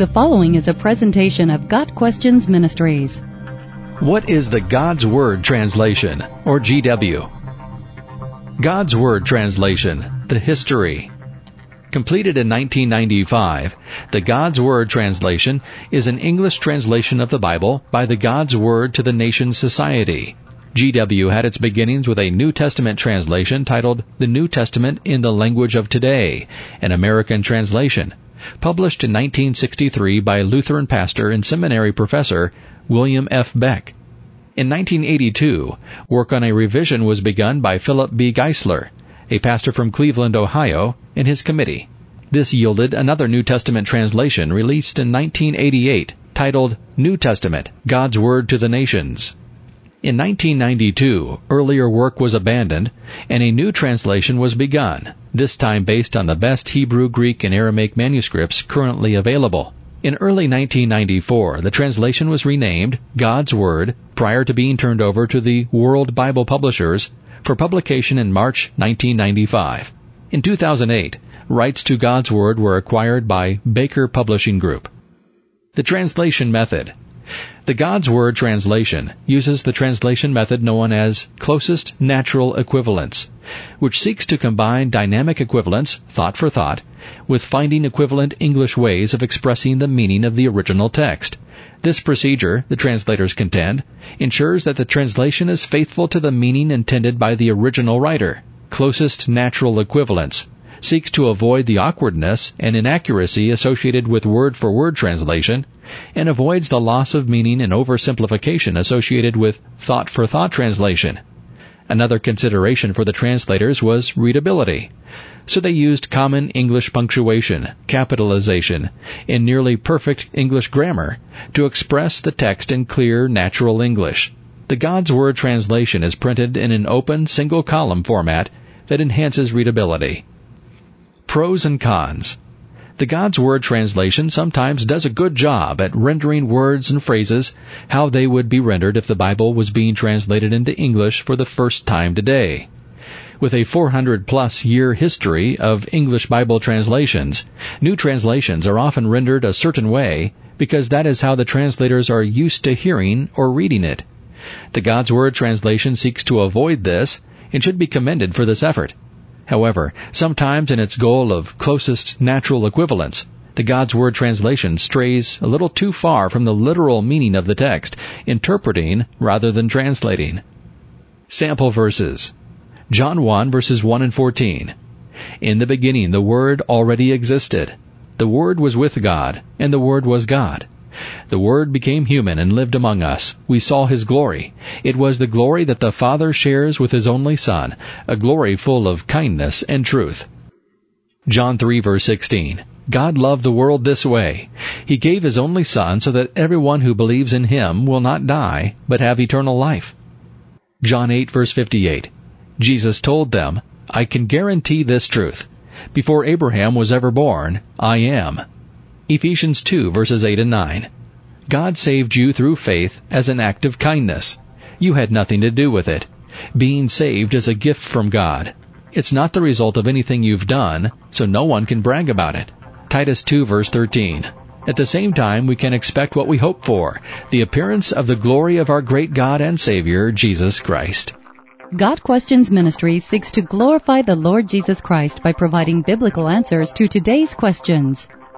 The following is a presentation of Got Questions Ministries. What is the God's Word Translation, or GW? God's Word Translation, the History. Completed in 1995, the God's Word Translation is an English translation of the Bible by the God's Word to the Nations Society. GW had its beginnings with a New Testament translation titled The New Testament in the Language of Today, an American translation, published in 1963 by Lutheran pastor and seminary professor William F. Beck. In 1982, work on a revision was begun by Philip B. Giessler, a pastor from Cleveland, Ohio, and his committee. This yielded another New Testament translation released in 1988 titled New Testament, God's Word to the Nations. In 1992, earlier work was abandoned and a new translation was begun, this time based on the best Hebrew, Greek, and Aramaic manuscripts currently available. In early 1994, the translation was renamed God's Word prior to being turned over to the World Bible Publishers for publication in March 1995. In 2008, rights to God's Word were acquired by Baker Publishing Group. The translation method. The God's Word translation uses the translation method known as closest natural equivalence, which seeks to combine dynamic equivalence, thought for thought, with finding equivalent English ways of expressing the meaning of the original text. This procedure, the translators contend, ensures that the translation is faithful to the meaning intended by the original writer. Closest natural equivalence seeks to avoid the awkwardness and inaccuracy associated with word for word translation and avoids the loss of meaning and oversimplification associated with thought for thought translation. Another consideration for the translators was readability. So they used common English punctuation, capitalization, and nearly perfect English grammar to express the text in clear, natural English. The God's Word translation is printed in an open, single column format that enhances readability. Pros and cons. The God's Word translation sometimes does a good job at rendering words and phrases how they would be rendered if the Bible was being translated into English for the first time today. With a 400 plus year history of English Bible translations, new translations are often rendered a certain way because that is how the translators are used to hearing or reading it. The God's Word translation seeks to avoid this and should be commended for this effort. However, sometimes in its goal of closest natural equivalence, the God's Word translation strays a little too far from the literal meaning of the text, interpreting rather than translating. Sample verses. John 1 verses 1 and 14. In the beginning the Word already existed. The Word was with God, and the Word was God. The Word became human and lived among us. We saw His glory. It was the glory that the Father shares with His only Son, a glory full of kindness and truth. John 3 verse 16. God loved the world this way. He gave His only Son so that everyone who believes in Him will not die, but have eternal life. John 8 verse 58. Jesus told them, I can guarantee this truth. Before Abraham was ever born, I am. Ephesians 2 verses 8 and 9. God saved you through faith as an act of kindness. You had nothing to do with it. Being saved is a gift from God. It's not the result of anything you've done, so no one can brag about it. Titus 2 verse 13. At the same time, we can expect what we hope for, the appearance of the glory of our great God and Savior, Jesus Christ. Got Questions Ministry seeks to glorify the Lord Jesus Christ by providing biblical answers to today's questions.